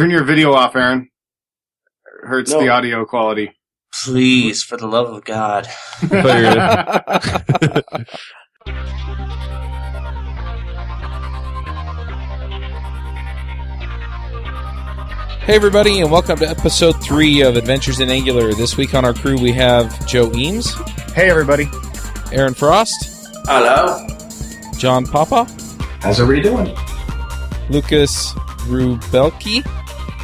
Turn your video off, Aaron. It hurts No. the audio quality. Please, for the love of God. Hey, everybody, and welcome to episode three of Adventures in Angular. This week on our crew, we have Joe Eames, hey, everybody. Aaron Frost, Hello. John Papa, How's everybody doing? Lucas Rubelki.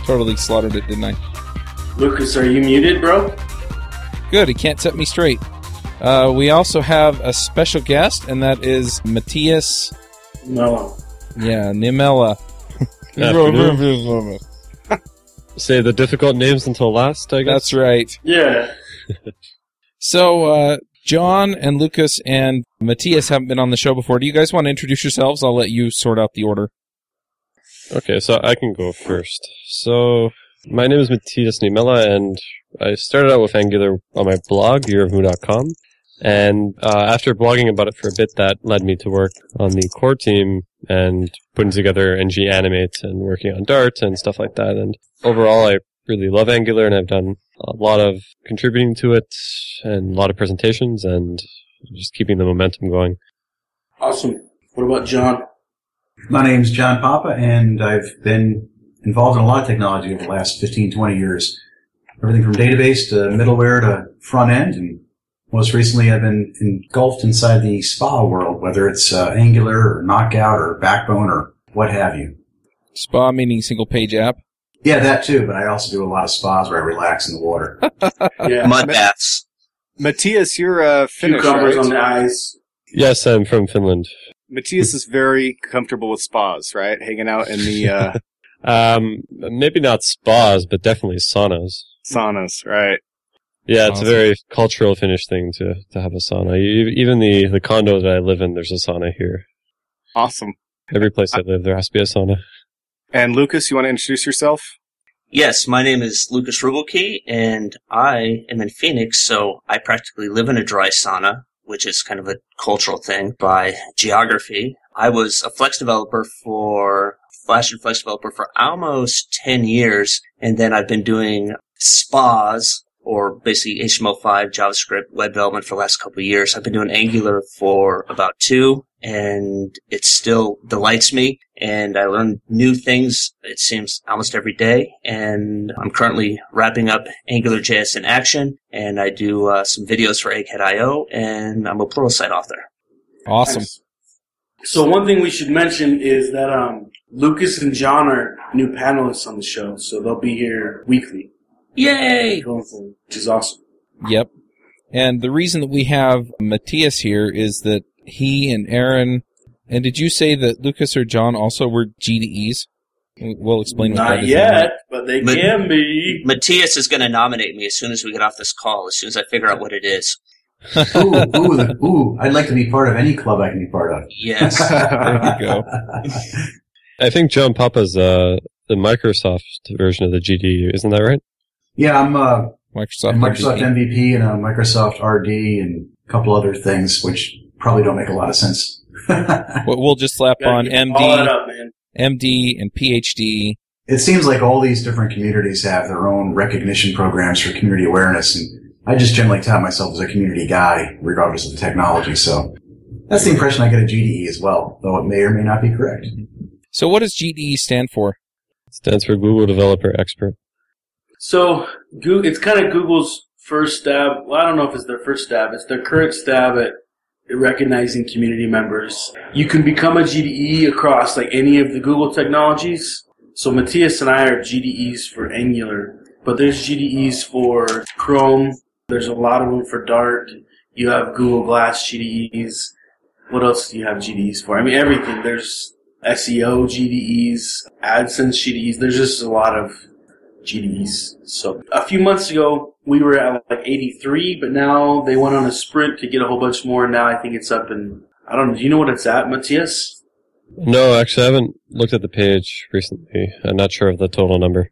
Totally slaughtered it, didn't I? Lucas, are you muted, bro? Good, he can't set me straight. Uh, we also have a special guest, and that is Matthias, No. yeah, Nimella. Say the difficult names until last, I guess. That's right. Yeah. So, uh, John and Lucas and Matthias haven't been on the show before. Do you guys want to introduce yourselves? I'll let you sort out the order. Okay, so I can go first. So, my name is Matthias Niemela, and I started out with Angular on my blog, yearofmoo.com. And uh, after blogging about it for a bit, that led me to work on the core team and putting together ng Animate and working on Dart and stuff like that. And overall, I really love Angular, and I've done a lot of contributing to it and a lot of presentations and just keeping the momentum going. Awesome. What about John? My name's John Papa, and I've been involved in a lot of technology over the last 15, 20 years. Everything from database to middleware to front end, and most recently I've been engulfed inside the spa world, whether it's uh, Angular or Knockout or Backbone or what have you. Spa meaning single page app. Yeah, that too, but I also do a lot of spas where I relax in the water. Yeah. Mud baths. Matthias, you're uh, Finnish, Cucumbers right? on the eyes. Yes, I'm from Finland. Matthias is very comfortable with spas, right? Hanging out in the uh, Um, maybe not spas, but definitely saunas. saunas, right? Yeah, it's Awesome. a very cultural Finnish thing to, to have a sauna. Even the, the condo that I live in, there's a sauna here. Awesome. Every place I live, there has to be a sauna. And Lucas, you want to introduce yourself? Yes, my name is Lucas Ruebbelke, and I am in Phoenix, so I practically live in a dry sauna, which is kind of a cultural thing by geography. I was a Flex developer for Flash and Flex developer for almost 10 years, and then I've been doing spas, or basically HTML5 JavaScript web development for the last couple of years. I've been doing Angular for about two, and it still delights me. And I learn new things, it seems, almost every day. And I'm currently wrapping up AngularJS in action, and I do uh, some videos for Egghead.io, and I'm a Pluralsight author. Awesome. Nice. So one thing we should mention is that um, Lucas and John are new panelists on the show, so they'll be here weekly Yay! going which is awesome. Yep. And the reason that we have Matthias here is that he and Aaron, and did you say that Lucas or John also were GDEs? We'll explain what that Not is. in a minute. yet, but they But- can be. Matthias is going to nominate me as soon as we get off this call, as soon as I figure out what it is. ooh, ooh, the- ooh, I'd like to be part of any club I can be part of. Yes. There you go. I think John Papa's uh, the Microsoft version of the GDU, isn't that right? Yeah, I'm uh, Microsoft. Microsoft MVP. MVP and a Microsoft RD and a couple other things which probably don't make a lot of sense. We'll we'll just slap on get all that MD, up. MD, and PhD. it seems like all these different communities have their own recognition programs for community awareness, and I just generally tout myself as a community guy, regardless of the technology. So that's the impression I get at GDE as well, though it may or may not be correct. So what does GDE stand for? stands for Google Developer Expert. So it's kind of Google's first stab. Well, I don't know if it's their first stab. It's their current stab at recognizing community members. You can become a GDE across like any of the Google technologies. So Matthias and I are GDEs for Angular, but there's GDEs for Chrome. There's a lot of them for Dart. You have Google Glass GDEs. What else do you have GDEs for? I mean, everything. There's SEO GDEs, AdSense GDEs. There's just a lot of GDEs. So a few months ago, we were at like 83, but now they went on a sprint to get a whole bunch more. And now I think it's up in, I don't know, do you know what it's at, Matthias? No, actually, I haven't looked at the page recently. I'm not sure of the total number.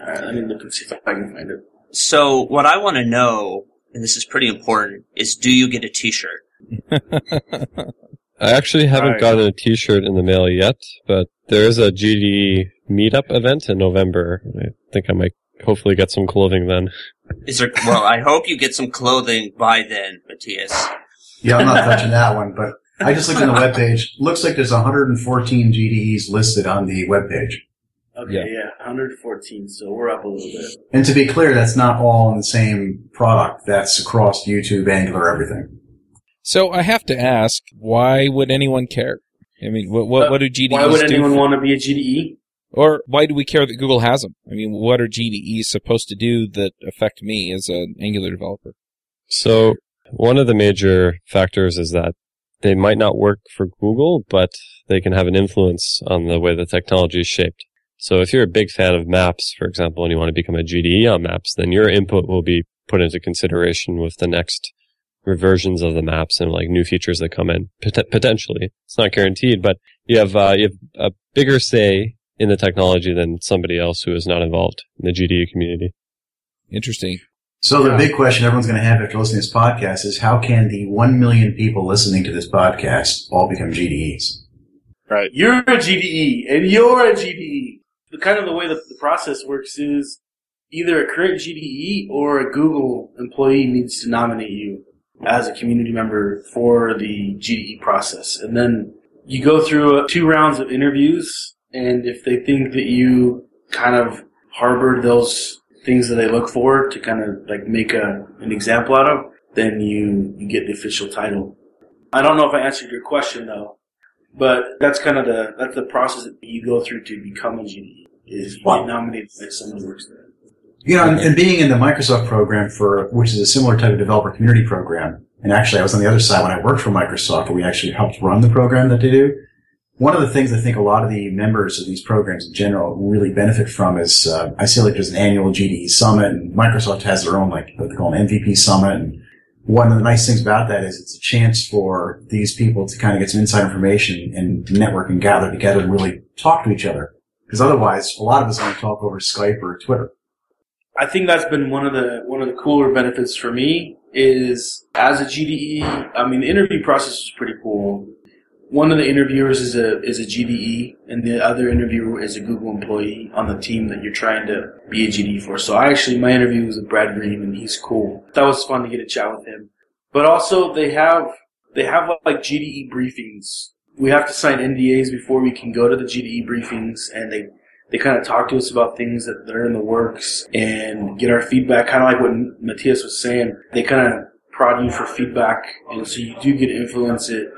All right, let me look and see if I can find it. So what I want to know, and this is pretty important, is do you get a T-shirt? I actually haven't Right. gotten a T-shirt in the mail yet, but there is a GDE meetup event in November. I think I might hopefully get some clothing then. Is there? Well, I hope you get some clothing by then, Matthias. Yeah, I'm not touching that one, but I just looked on the webpage. Looks like there's 114 GDEs listed on the webpage. Okay, Yeah. yeah. 114, so we're up a little bit. And to be clear, that's not all in the same product. That's across YouTube, Angular, everything. So I have to ask, why would anyone care? I mean, what what, what do GDEs Why would do? anyone for- want to be a GDE? Or why do we care that Google has them? I mean, what are GDEs supposed to do that affect me as an Angular developer? So one of the major factors is that they might not work for Google, but they can have an influence on the way the technology is shaped. So if you're a big fan of maps, for example, and you want to become a GDE on maps, then your input will be put into consideration with the next reversions of the maps and like new features that come in Pot- potentially. It's not guaranteed, but you have uh, you have a bigger say in the technology than somebody else who is not involved in the GDE community. Interesting. So the big question everyone's going to have after listening to this podcast is how can the 1 million people listening to this podcast all become GDEs? Right. You're a GDE, and you're a GDE. The kind of the way that the process works is either a current GDE or a Google employee needs to nominate you as a community member for the GDE process. And then you go through two rounds of interviews, and if they think that you kind of harbored those things that they look for to kind of like make a, an example out of, then you, you get the official title. I don't know if I answered your question though. But that's kind of the that's the process that you go through to become a GDE. Is you Wow. nominated by someone who works there. You know, and, and being in the Microsoft program for, which is a similar type of developer community program, and actually I was on the other side when I worked for Microsoft, where we actually helped run the program that they do. One of the things I think a lot of the members of these programs in general really benefit from is, uh, I see like there's an annual GDE summit, and Microsoft has their own like what they call an MVP summit, and one of the nice things about that is it's a chance for these people to kind of get some inside information and network and gather together and really talk to each other. Because otherwise, a lot of us only talk over Skype or Twitter. I think that's been one of the one of the cooler benefits for me is as a GDE. I mean, the interview process was pretty cool. One of the interviewers is a is a GDE, and the other interviewer is a Google employee on the team that you're trying to be a GDE for. So I actually my interview was with Brad Green, and he's cool. That was fun to get a chat with him. But also they have they have like GDE briefings. We have to sign NDAs before we can go to the GDE briefings, and they they kind of talk to us about things that, are in the works and get our feedback, kind of like what Matthias was saying. They kind of prod you for feedback, and so you do get influence it,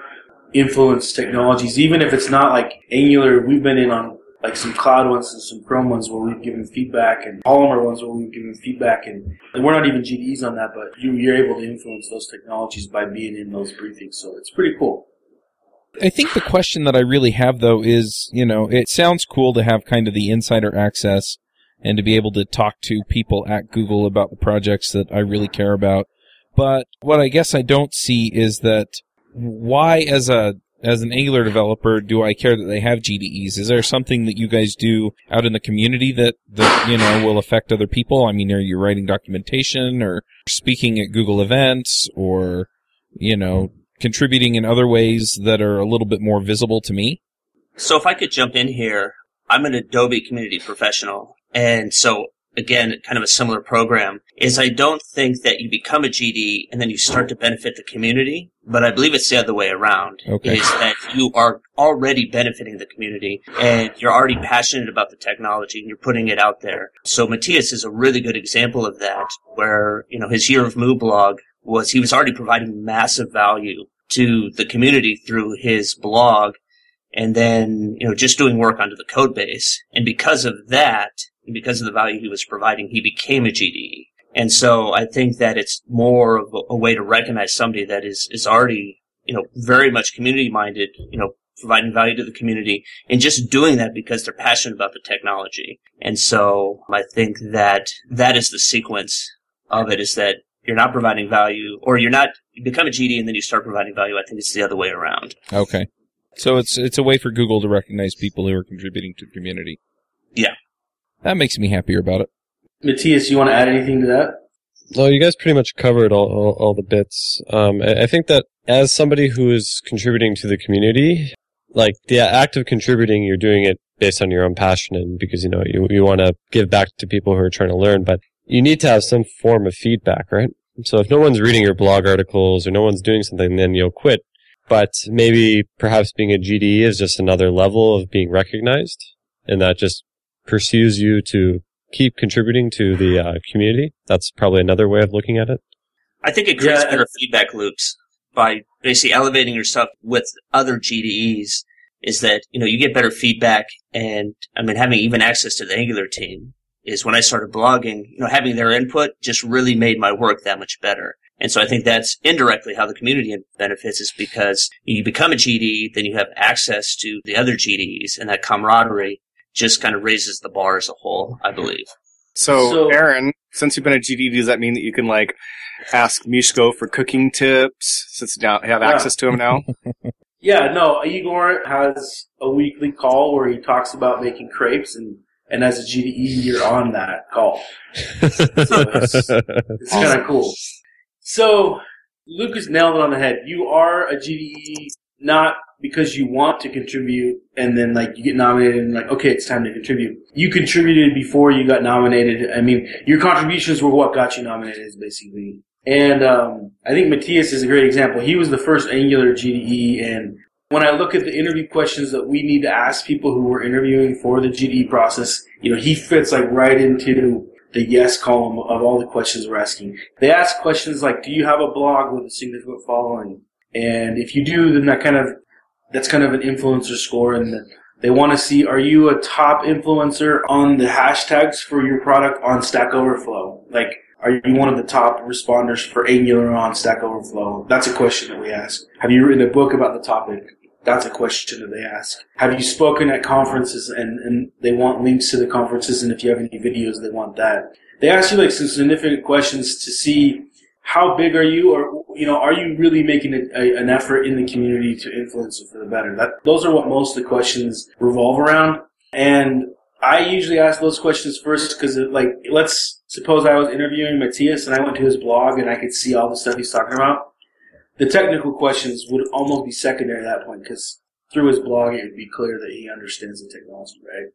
influence technologies, even if it's not like Angular. We've been in on like some cloud ones and some Chrome ones where we've given feedback, and Polymer ones where we've given feedback, and, and we're not even GDEs on that, but you, you're able to influence those technologies by being in those briefings. So it's pretty cool. I think the question that I really have though is, you know, it sounds cool to have kind of the insider access and to be able to talk to people at Google about the projects that I really care about. But what I guess I don't see is that why as a as an Angular developer do I care that they have GDEs? Is there something that you guys do out in the community that that you know will affect other people? I mean, are you writing documentation or speaking at Google events or you know contributing in other ways that are a little bit more visible to me? So if I could jump in here, I'm an Adobe community professional. And so again, kind of a similar program is I don't think that you become a GD and then you start to benefit the community, but I believe it's the other way around. Okay. Is that you are already benefiting the community and you're already passionate about the technology and you're putting it out there. So Matthias is a really good example of that where, you know, his Year of Moo blog was he was already providing massive value to the community through his blog and then you know just doing work onto the code base and because of that and because of the value he was providing he became a gde and so i think that it's more of a, way to recognize somebody that is is already you know very much community minded you know providing value to the community and just doing that because they're passionate about the technology and so i think that that is the sequence of it is that you're not providing value or you're not you become a gd and then you start providing value i think it's the other way around Okay. So it's it's a way for Google to recognize people who are contributing to the community. Yeah. That makes me happier about it. Matthias, you want to add anything to that? Well, you guys pretty much covered all, all, all the bits. Um, I, I think that as somebody who is contributing to the community, like the act of contributing, you're doing it based on your own passion and because, you know, you, you want to give back to people who are trying to learn, but you need to have some form of feedback, right? So if no one's reading your blog articles or no one's doing something, then you'll quit. But maybe perhaps being a GDE is just another level of being recognized and that just pursues you to keep contributing to the uh, community. That's probably another way of looking at it. I think it creates Yeah, better feedback loops by basically elevating yourself with other GDEs. Is that you know you get better feedback, and I mean having even access to the Angular team is when I started blogging. You know having their input just really made my work that much better. And so I think that's indirectly how the community benefits is because you become a GDE, then you have access to the other GDEs, and that camaraderie just kind of raises the bar as a whole. I believe. So, So- Aaron, since you've been a GD, does that mean that you can like ask Misko for cooking tips since you now have Yeah. access to him now? Yeah, no, Igor has a weekly call where he talks about making crepes, and, and as a GDE, you're on that call. it's it's kind of cool. So, Lucas nailed it on the head. You are a GDE not because you want to contribute and then like you get nominated and like, okay, it's time to contribute. You contributed before you got nominated. I mean, your contributions were what got you nominated basically. And, um, I think Matthias is a great example. He was the first Angular GDE and when I look at the interview questions that we need to ask people who were interviewing for the GDE process, you know, he fits like right into the yes column of all the questions we're asking. They ask questions like, do you have a blog with a significant following? And if you do, then that kind of, that's kind of an influencer score and the, they want to see, are you a top influencer on the hashtags for your product on Stack Overflow? Like, are you one of the top responders for Angular on Stack Overflow? That's a question that we ask. Have you written a book about the topic? That's a question that they ask. Have you spoken at conferences and, and they want links to the conferences and if you have any videos, they want that. They ask you like some significant questions to see how big are you or, you know, are you really making a, a, an effort in the community to influence it for the better? That, those are what most of the questions revolve around. And I usually ask those questions first because like, let's suppose I was interviewing Matthias and I went to his blog and I could see all the stuff he's talking about the technical questions would almost be secondary at that point because through his blog it would be clear that he understands the technology, right?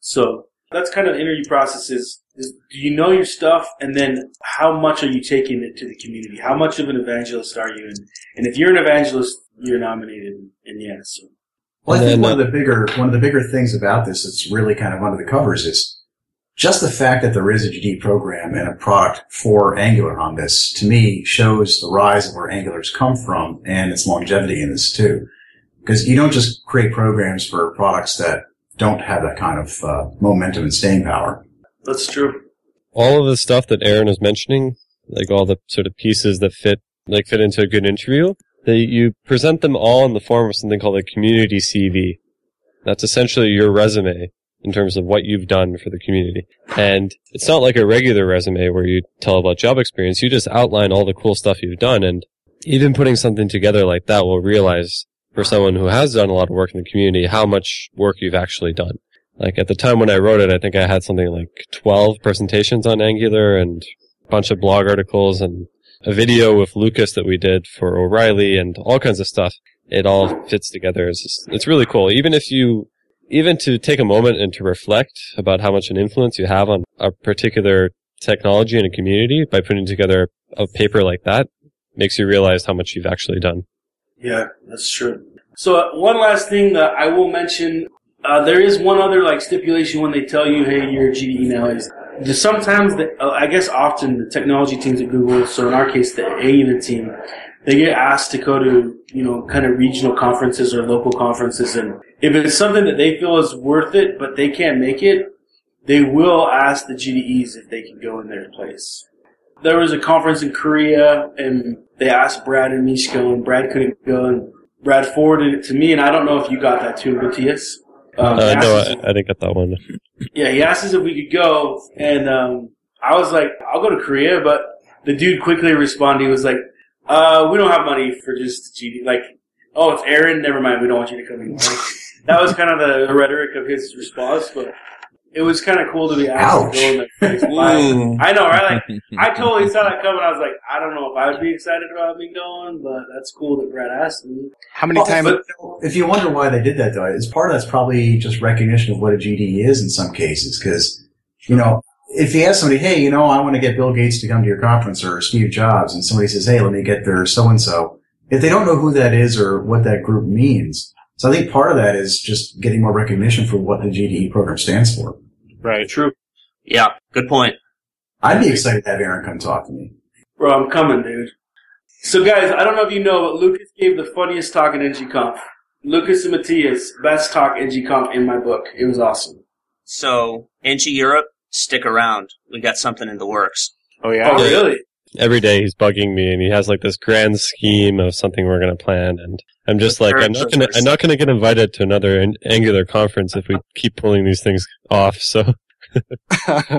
So that's kind of the interview process is, is do you know your stuff and then how much are you taking it to the community? How much of an evangelist are you? And, and if you're an evangelist, you're nominated and yes. So. Well, I think one of the uh, bigger one of the bigger things about this that's really kind of under the covers is just the fact that there is a GD program and a product for Angular on this, to me, shows the rise of where Angular's come from and its longevity in this too. Because you don't just create programs for products that don't have that kind of uh, momentum and staying power. That's true. all of the stuff that Aaron was mentioning, like all the sort of pieces that fit, like fit into a good interview, that you present them all in the form of something called a community CV. That's essentially your resume in terms of what you've done for the community. And it's not like a regular resume where you tell about job experience. You just outline all the cool stuff you've done. And even putting something together like that will realize for someone who has done a lot of work in the community how much work you've actually done. Like at the time when I wrote it, I think I had something like 12 presentations on Angular and a bunch of blog articles and a video with Lucas that we did for O'Reilly and all kinds of stuff. It all fits together. It's just, it's really cool. Even if you, even to take a moment and to reflect about how much an influence you have on a particular technology in a community by putting together a paper like that makes you realize how much you've actually done. Yeah, that's true. So uh, one last thing that I will mention, uh, there is one other like stipulation when they tell you, hey, you're a GDE now is sometimes the, uh, I guess often the technology teams at Google, so in our case the Angular team, they get asked to go to you know kind of regional conferences or local conferences, and if it's something that they feel is worth it, but they can't make it, they will ask the GDEs if they can go in their place. There was a conference in Korea, and they asked Brad and Misko, and Brad couldn't go, and Brad forwarded it to me, and I don't know if you got that too, Matthias. Um, Uh, no, I, I didn't get that one. yeah, he asked us if we could go, and um, I was like, I'll go to Korea, but the dude quickly responded. He was like, uh, we don't have money for just GD. Like, oh, it's Aaron. Never mind. We don't want you to come. Like, that was kind of the rhetoric of his response, but It was kind of cool to be asked Ouch. to go in the face. I know, right? Like, I totally saw that coming. I was like, I don't know if I would be excited about me going, but that's cool that Brad asked me. How many Well, times? but if you wonder why they did that, though, it's part of that's probably just recognition of what a GD is in some cases. Because, you know, if you ask somebody, hey, you know, I want to get Bill Gates to come to your conference or Steve Jobs, and somebody says, hey, let me get their so and so, if they don't know who that is or what that group means, so I think part of that is just getting more recognition for what the GDE program stands for. Right. True. Yeah, good point. I'd be excited to have Aaron come talk to me. Bro, I'm coming, dude. So, guys, I don't know if you know, but Lucas gave the funniest talk at NGConf. Lucas and Matthias, best talk at NGConf in my book. It was awesome. So, NG Europe, stick around. We got something in the works. Oh yeah. Oh, really? Every day he's bugging me, and he has like this grand scheme of something we're going to plan, and I'm just The like, I'm not going to. I'm not going to get invited to another an- Angular conference if we keep pulling these things off. So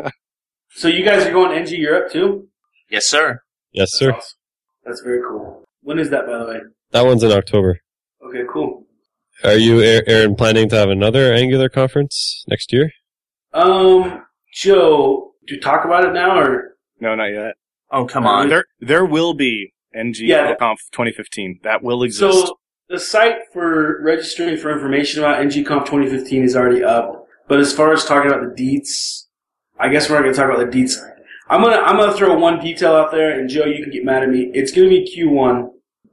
So, you guys are going NG Europe too? Yes, sir. yes, That's sir. awesome. That's very cool. When is that, by the way? That one's in October. Okay, cool. Are you, Aaron, planning to have another Angular conference next year? Um, Joe, do you talk about it now or? no, not yet. Oh, come uh, on. There, there will be NG Yeah. Conf 2015. That will exist. So the site for registering for information about NGConf 2015 is already up. But as far as talking about the deets, I guess we're not going to talk about the deets. I'm gonna I'm gonna throw one detail out there, and Joe, you can get mad at me. It's gonna be Q1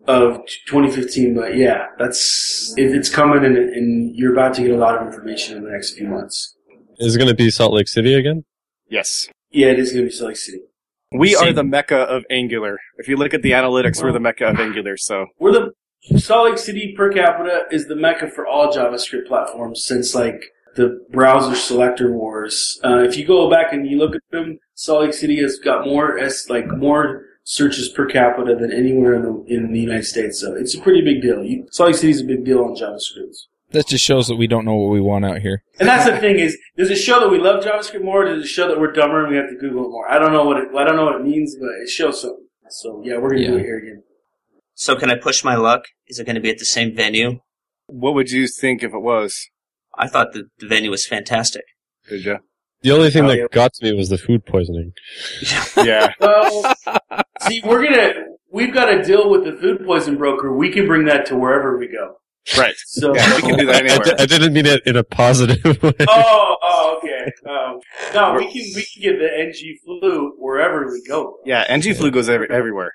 of 2015, but yeah, that's if it's coming, and, and you're about to get a lot of information in the next few months. Is it going to be Salt Lake City again? yes. Yeah, it is gonna be Salt Lake City. We are the mecca of Angular. If you look at the analytics, we're the mecca of Angular. So We're the Salt Lake City per capita is the mecca for all JavaScript platforms since like the browser selector wars. Uh, if you go back and you look at them, Salt Lake City has got more s like more searches per capita than anywhere in the, in the United States. So it's a pretty big deal. You, Salt Lake City is a big deal on JavaScript. That just shows that we don't know what we want out here. And that's the thing is, does it show that we love JavaScript more? Or does it show that we're dumber and we have to Google it more? I don't know what it, I don't know what it means, but it shows something. So yeah, we're gonna do it here again. So, can I push my luck? Is it going to be at the same venue? what would you think if it was? I thought the, the venue was fantastic. Did you? The only thing Oh, that yeah. got to me was the food poisoning. Yeah. Well, see, we're gonna we've got to deal with the food poison broker. We can bring that to wherever we go. Right. So, Yeah, we can do that I, anywhere. di- I didn't mean it in a positive way. oh, oh, okay. Um, no, we can we can get the NG flu wherever we go. Yeah, NG Flu goes every, everywhere.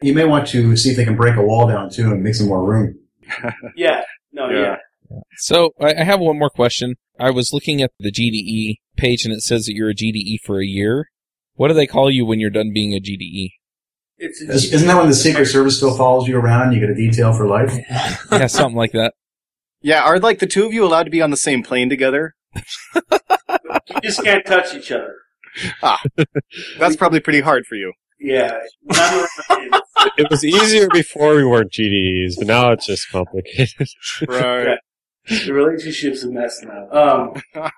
You may want to see if they can break a wall down too and make some more room. Yeah. No. Yeah. Yeah. So I I have one more question. I was looking at the GDE page and it says that you're a GDE for a year. What do they call you when you're done being a GDE? It's Is- Isn't that when the Secret Service still follows you around and you get a detail for life? Yeah, something like that. Yeah, are like the two of you allowed to be on the same plane together? you just can't touch each other. Ah, That's probably pretty hard for you. Yeah. Not around kids. It was easier before we weren't GDEs, but now it's just complicated. Right. the relationship's a mess now. Um,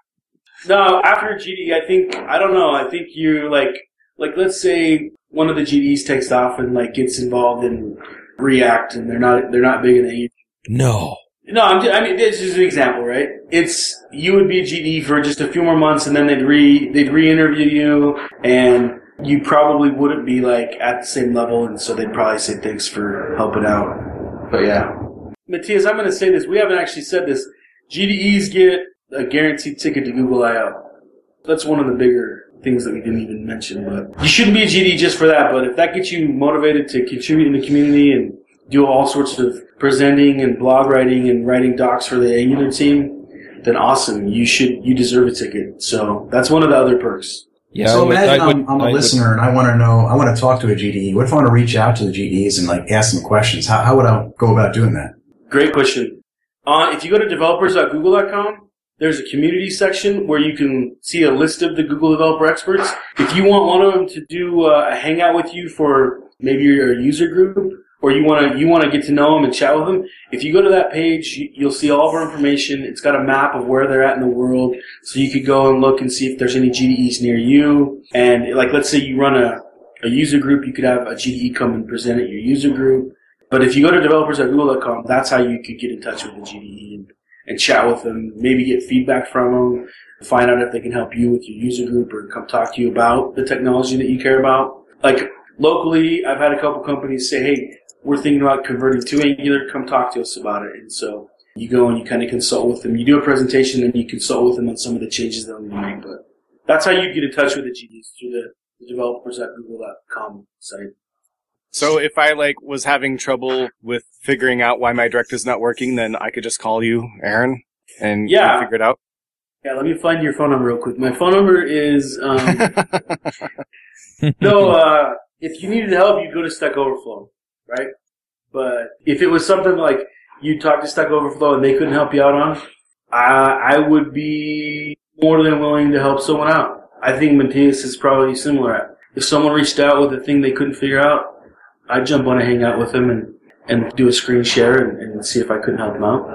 no, after GD, I think I don't know. I think you like like let's say one of the GDs takes off and like gets involved in React, and they're not they're not big in the No. no, I'm just, I mean, this is an example, right? It's you would be a GD for just a few more months, and then they'd re they'd re-interview you, and you probably wouldn't be like at the same level, and so they'd probably say thanks for helping out. But yeah, Matthias, I'm going to say this. We haven't actually said this. GDEs get a guaranteed ticket to Google I/O. That's one of the bigger things that we didn't even mention. But you shouldn't be a GD just for that. But if that gets you motivated to contribute in the community and do all sorts of presenting and blog writing and writing docs for the Angular team, then awesome. You should you deserve a ticket. So that's one of the other perks. Yeah. so I would- imagine I would- I'm, I'm a I would- listener and I want to know, I want to talk to a GDE. What if I want to reach out to the GDEs and like ask them questions? How, how would I go about doing that? Great question. Uh, if you go to developers.google.com, there's a community section where you can see a list of the Google developer experts. If you want one of them to do uh, a hangout with you for maybe your user group, or you want to you want to get to know them and chat with them, if you go to that page, you- you'll see all of our information. It's got a map of where they're at in the world, so you could go and look and see if there's any GDEs near you. And like, let's say you run a a user group, you could have a GDE come and present at your user group. But if you go to developers.google.com, that's how you could get in touch with the GDE and, and chat with them, maybe get feedback from them. find out if they can help you with your user group or come talk to you about the technology that you care about. Like locally, I've had a couple companies say, "Hey, we're thinking about converting to Angular. Come talk to us about it." And so you go and you kind of consult with them. You do a presentation, and you consult with them on some of the changes need to make. But that's how you get in touch with the GDs through the, the developers at Google.com site. So if I like was having trouble with figuring out why my direct is not working, then I could just call you, Aaron, and Yeah. figure it out. Yeah, let me find your phone number real quick. My phone number is um, no. Uh, if you needed help, you go to Stack Overflow, right? But if it was something like you talked to Stack Overflow and they couldn't help you out on, I, I would be more than willing to help someone out. I think Matthias is probably similar. If someone reached out with a thing they couldn't figure out, I'd jump on a hangout with him and, and do a screen share and, and see if I couldn't help him out.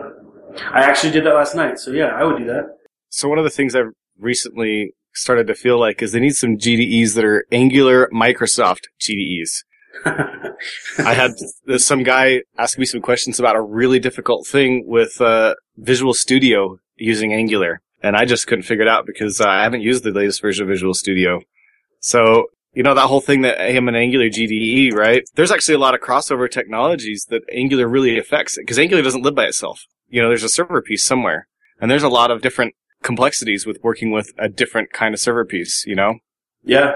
I actually did that last night, so yeah, I would do that. So one of the things I've recently started to feel like is they need some GDEs that are Angular Microsoft GDEs. I had some guy ask me some questions about a really difficult thing with uh, Visual Studio using Angular, and I just couldn't figure it out because uh, I haven't used the latest version of Visual Studio. So you know that whole thing that I am an Angular GDE, right? There's actually a lot of crossover technologies that Angular really affects because Angular doesn't live by itself. You know, there's a server piece somewhere, and there's a lot of different complexities with working with a different kind of server piece. You know, yeah,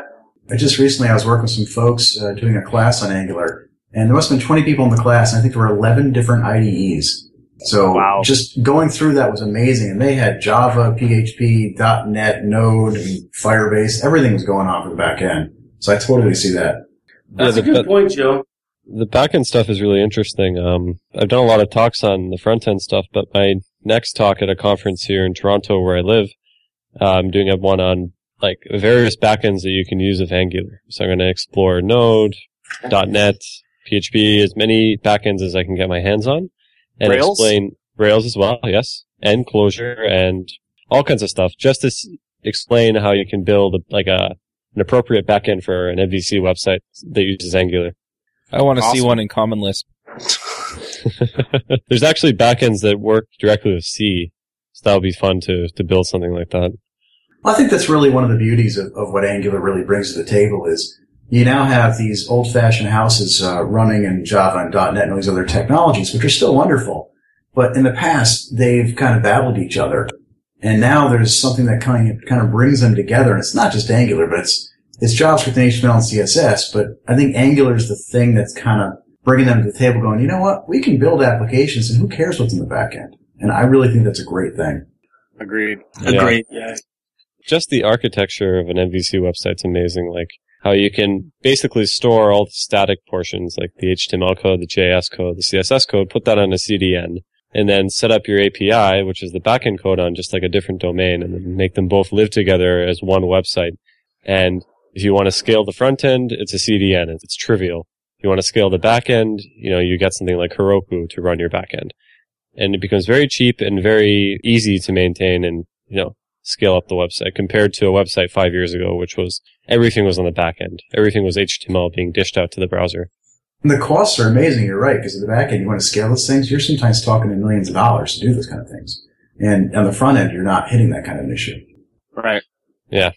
I just recently I was working with some folks uh, doing a class on Angular, and there must have been 20 people in the class, and I think there were 11 different IDEs. So Wow. just going through that was amazing, and they had Java, PHP, .NET, Node, and Firebase. Everything was going on for the back end. So I totally see that. that's Yeah, a the- good point, Joe. The backend stuff is really interesting. Um, I've done a lot of talks on the front end stuff, but my next talk at a conference here in Toronto where I live, uh, I'm doing a one on like various backends that you can use with Angular. So I'm going to explore Node, .NET, PHP, as many backends as I can get my hands on, and Rails? explain Rails as well. Yes, and Clojure and all kinds of stuff, just to s- explain how you can build like a an appropriate backend for an MVC website that uses Angular. I want to see one in Common Lisp. There's actually backends that work directly with C, so that would be fun to to build something like that. Well, I think that's really one of the beauties of, of what Angular really brings to the table is you now have these old-fashioned houses uh, running in Java and .NET and all these other technologies, which are still wonderful. But in the past, they've kind of battled each other, and now there's something that kind of kind of brings them together. And it's not just Angular, but it's it's JavaScript and HTML and CSS. But I think Angular is the thing that's kind of bringing them to the table, going, you know what, we can build applications, and who cares what's in the back end? And I really think that's a great thing. agreed. Yeah. Agreed. Yeah, Just the architecture of an MVC website's amazing. Like how you can basically store all the static portions, like the HTML code, the JS code, the CSS code, put that on a CDN, and then set up your API, which is the backend code on just like a different domain, and make them both live together as one website. And if you want to scale the front end, it's a CDN. It's, it's trivial. If you want to scale the back end, you know, you get something like Heroku to run your back end. And it becomes very cheap and very easy to maintain and, you know, scale up the website compared to a website five years ago, which was everything was on the back end. Everything was HTML being dished out to the browser. And the costs are amazing. You're right, because at the back end, you want to scale those things. You're sometimes talking in millions of dollars to do those kind of things. And on the front end, you're not hitting that kind of an issue. Right. Yeah.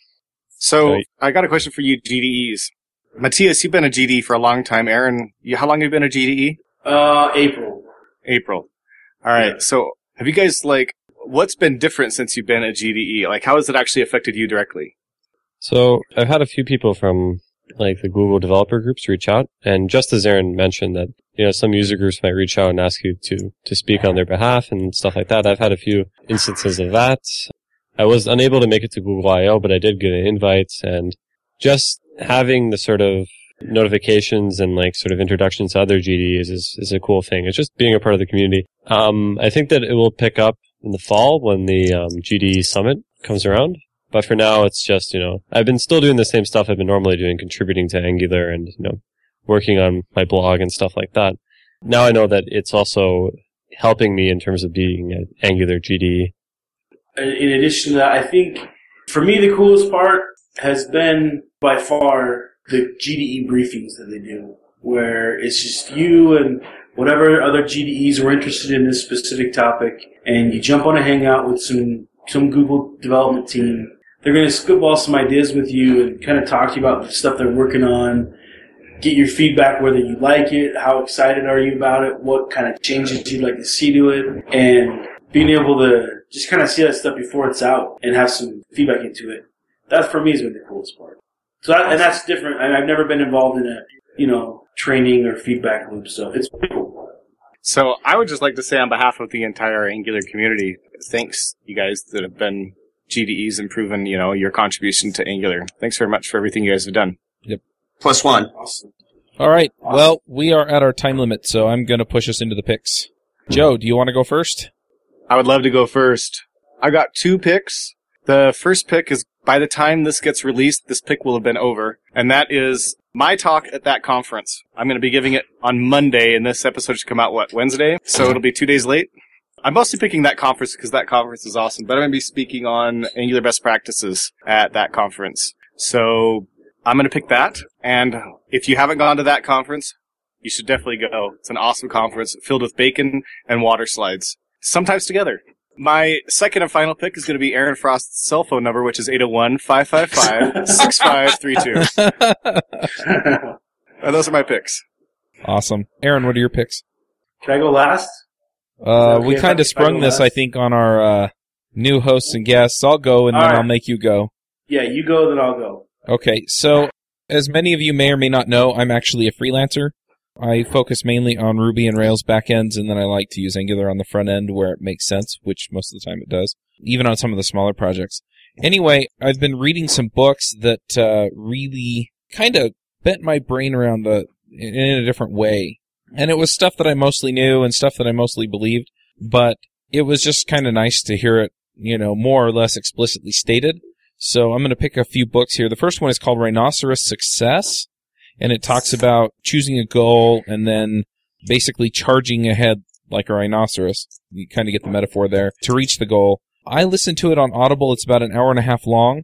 So Right. I got a question for you, GDEs. Matthias, you've been a GDE for a long time. Aaron, you, how long have you been a GDE? uh, April. April. All right. Yeah. So have you guys like what's been different since you've been a GDE? Like how has it actually affected you directly? So I've had a few people from like the Google developer groups reach out. And just as Aaron mentioned that, you know, some user groups might reach out and ask you to, to speak on their behalf and stuff like that. I've had a few instances of that. I was unable to make it to Google I.O., but I did get an invite and just having the sort of notifications and like sort of introductions to other GDEs is, is a cool thing. It's just being a part of the community. Um, I think that it will pick up in the fall when the um, GDE summit comes around. But for now, it's just, you know, I've been still doing the same stuff I've been normally doing, contributing to Angular and, you know, working on my blog and stuff like that. Now I know that it's also helping me in terms of being an Angular GDE. In in addition to that, I think for me the coolest part has been by far the GDE briefings that they do, where it's just you and whatever other GDEs were interested in this specific topic, and you jump on a hangout with some some Google development team. They're going to spitball some ideas with you and kind of talk to you about the stuff they're working on. Get your feedback whether you like it, how excited are you about it, what kind of changes you'd like to see to it, and being able to just kind of see that stuff before it's out and have some feedback into it. That for me has been the coolest part. So that, and that's different. I- I've never been involved in a you know training or feedback loop, so it's pretty cool. So I would just like to say on behalf of the entire Angular community, thanks you guys that have been GDEs and proven, you know, your contribution to Angular. Thanks very much for everything you guys have done. Yep. Plus one. Awesome. All right. Well, we are at our time limit, so I'm going to push us into the picks. Joe, do you want to go first? I would love to go first. I got two picks. The first pick is by the time this gets released, this pick will have been over. And that is my talk at that conference. I'm going to be giving it on Monday, and this episode should come out, what, Wednesday? So it'll be two days late. I'm mostly picking that conference because that conference is awesome, but I'm going to be speaking on Angular best practices at that conference. So I'm going to pick that. And if you haven't gone to that conference, you should definitely go. It's an awesome conference filled with bacon and water slides, sometimes together. My second and final pick is going to be Aaron Frost's cell phone number, which is 801-555-6532. Those are my picks. awesome. Aaron, what are your picks? Can I go last? Uh, okay we kind of sprung this, I think, on our uh, new hosts and guests. I'll go, and then All right. I'll make you go. Yeah, you go, then I'll go. Okay, so as many of you may or may not know, I'm actually a freelancer. I focus mainly on Ruby and Rails backends, and then I like to use Angular on the front end where it makes sense, which most of the time it does, even on some of the smaller projects. Anyway, I've been reading some books that uh, really kind of bent my brain around the in a different way, and it was stuff that I mostly knew and stuff that I mostly believed, but it was just kind of nice to hear it, you know, more or less explicitly stated. So I'm going to pick a few books here. The first one is called Rhinoceros Success, and it talks about choosing a goal and then basically charging ahead like a rhinoceros. You kind of get the metaphor there to reach the goal. I listened to it on Audible. It's about an hour and a half long,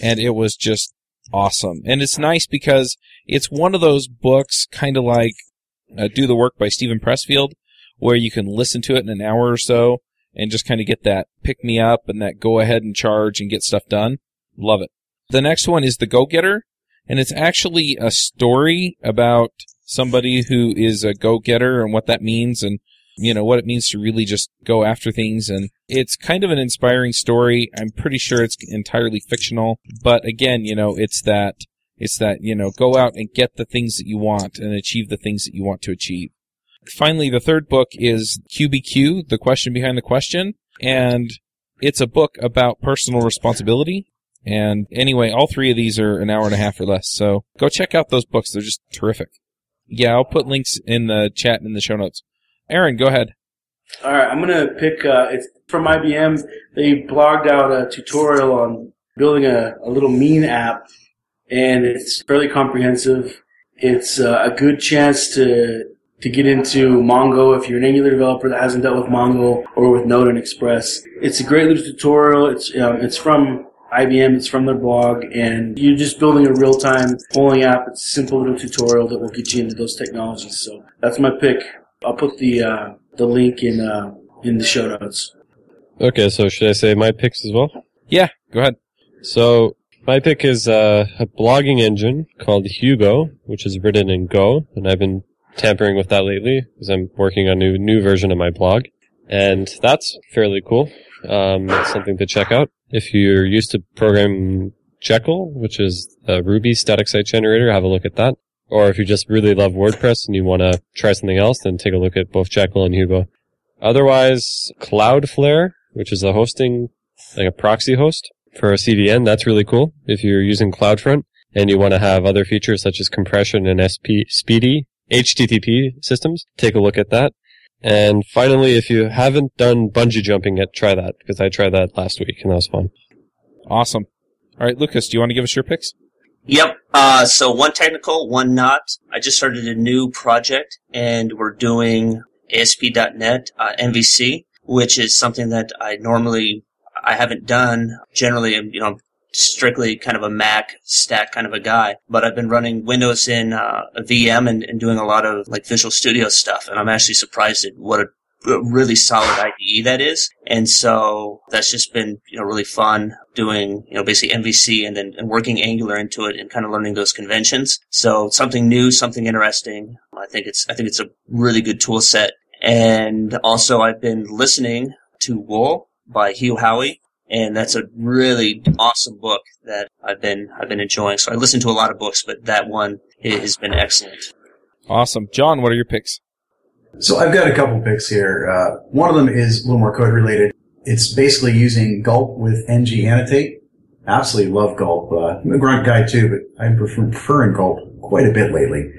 and it was just awesome. And it's nice because it's one of those books, kind of like uh, Do the Work by Steven Pressfield, where you can listen to it in an hour or so and just kind of get that pick me up and that go ahead and charge and get stuff done. Love it. The next one is The Go Getter, and it's actually a story about somebody who is a go getter and what that means and you know what it means to really just go after things and it's kind of an inspiring story i'm pretty sure it's entirely fictional but again you know it's that it's that you know go out and get the things that you want and achieve the things that you want to achieve finally the third book is qbq the question behind the question and it's a book about personal responsibility and anyway, all three of these are an hour and a half or less. So go check out those books. They're just terrific. Yeah, I'll put links in the chat and in the show notes. Aaron, go ahead. All right, I'm gonna pick. Uh, it's from IBM. They blogged out a tutorial on building a, a little mean app, and it's fairly comprehensive. It's uh, a good chance to to get into Mongo if you're an Angular developer that hasn't dealt with Mongo or with Node and Express. It's a great little tutorial. It's um, it's from IBM. It's from their blog, and you're just building a real time polling app. It's a simple little tutorial that will get you into those technologies. So that's my pick. I'll put the uh, the link in uh, in the show notes. Okay, so should I say my picks as well? Yeah, go ahead. So my pick is uh, a blogging engine called Hugo, which is written in Go, and I've been tampering with that lately because I'm working on a new new version of my blog, and that's fairly cool. Um, it's something to check out if you're used to programming Jekyll, which is a Ruby static site generator. Have a look at that. Or if you just really love WordPress and you want to try something else, then take a look at both Jekyll and Hugo. Otherwise, Cloudflare, which is a hosting, like a proxy host for a CDN, that's really cool. If you're using CloudFront and you want to have other features such as compression and SP, SPDY HTTP systems, take a look at that. And finally, if you haven't done bungee jumping yet, try that because I tried that last week and that was fun. Awesome. All right, Lucas, do you want to give us your picks? Yep. Uh, so one technical, one not. I just started a new project and we're doing ASP.NET uh, MVC, which is something that I normally I haven't done. Generally, you know, strictly kind of a Mac stack kind of a guy, but I've been running Windows in uh, a VM and, and doing a lot of like Visual Studio stuff, and I'm actually surprised at what a a really solid IDE that is. And so that's just been, you know, really fun doing, you know, basically MVC and then and working Angular into it and kind of learning those conventions. So something new, something interesting. I think it's, I think it's a really good tool set. And also I've been listening to Wool by Hugh Howey. And that's a really awesome book that I've been, I've been enjoying. So I listen to a lot of books, but that one has been excellent. Awesome. John, what are your picks? So I've got a couple picks here. Uh, one of them is a little more code related. It's basically using Gulp with ng annotate. Absolutely love Gulp. Uh, I'm a grunt guy too, but I'm prefer- preferring Gulp quite a bit lately.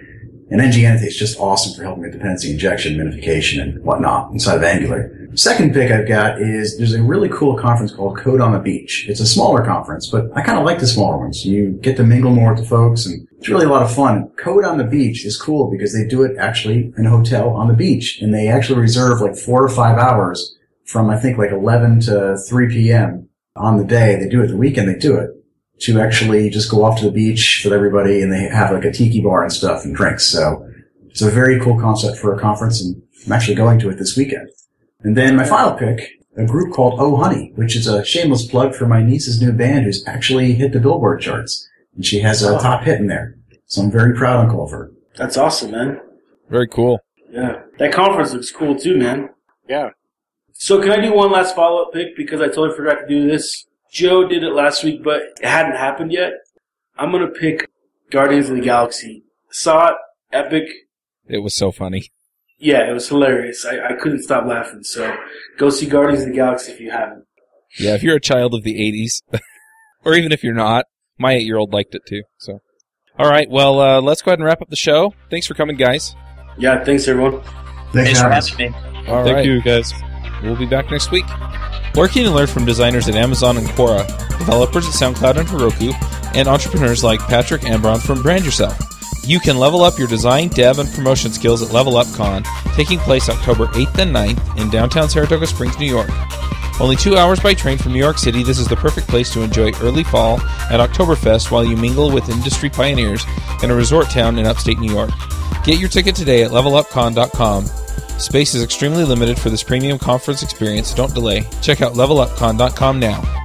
And ng annotate is just awesome for helping with dependency injection, minification, and whatnot inside of Angular. Second pick I've got is there's a really cool conference called Code on the Beach. It's a smaller conference, but I kind of like the smaller ones. You get to mingle more with the folks and it's really a lot of fun. Code on the Beach is cool because they do it actually in a hotel on the beach and they actually reserve like four or five hours from I think like 11 to 3 p.m. on the day. They do it the weekend. They do it to actually just go off to the beach with everybody and they have like a tiki bar and stuff and drinks. So it's a very cool concept for a conference and I'm actually going to it this weekend. And then my final pick, a group called Oh Honey, which is a shameless plug for my niece's new band who's actually hit the Billboard charts. And she has a top hit in there. So I'm very proud and cool of her. That's awesome, man. Very cool. Yeah. That conference looks cool too, man. Yeah. So can I do one last follow up pick because I totally forgot to do this. Joe did it last week, but it hadn't happened yet. I'm gonna pick Guardians of the Galaxy. Saw it, epic. It was so funny. Yeah, it was hilarious. I, I couldn't stop laughing. So go see Guardians of the Galaxy if you haven't. Yeah, if you're a child of the 80s, or even if you're not, my eight year old liked it too. So, all right, well, uh, let's go ahead and wrap up the show. Thanks for coming, guys. Yeah, thanks everyone. Thanks for having me. All Thank right. you, guys. We'll be back next week. Lurking and learn from designers at Amazon and Quora, developers at SoundCloud and Heroku, and entrepreneurs like Patrick Ambron from Brand Yourself. You can level up your design, dev, and promotion skills at Level Up Con, taking place October 8th and 9th in downtown Saratoga Springs, New York. Only two hours by train from New York City, this is the perfect place to enjoy early fall at Oktoberfest while you mingle with industry pioneers in a resort town in upstate New York. Get your ticket today at levelupcon.com. Space is extremely limited for this premium conference experience. Don't delay. Check out levelupcon.com now.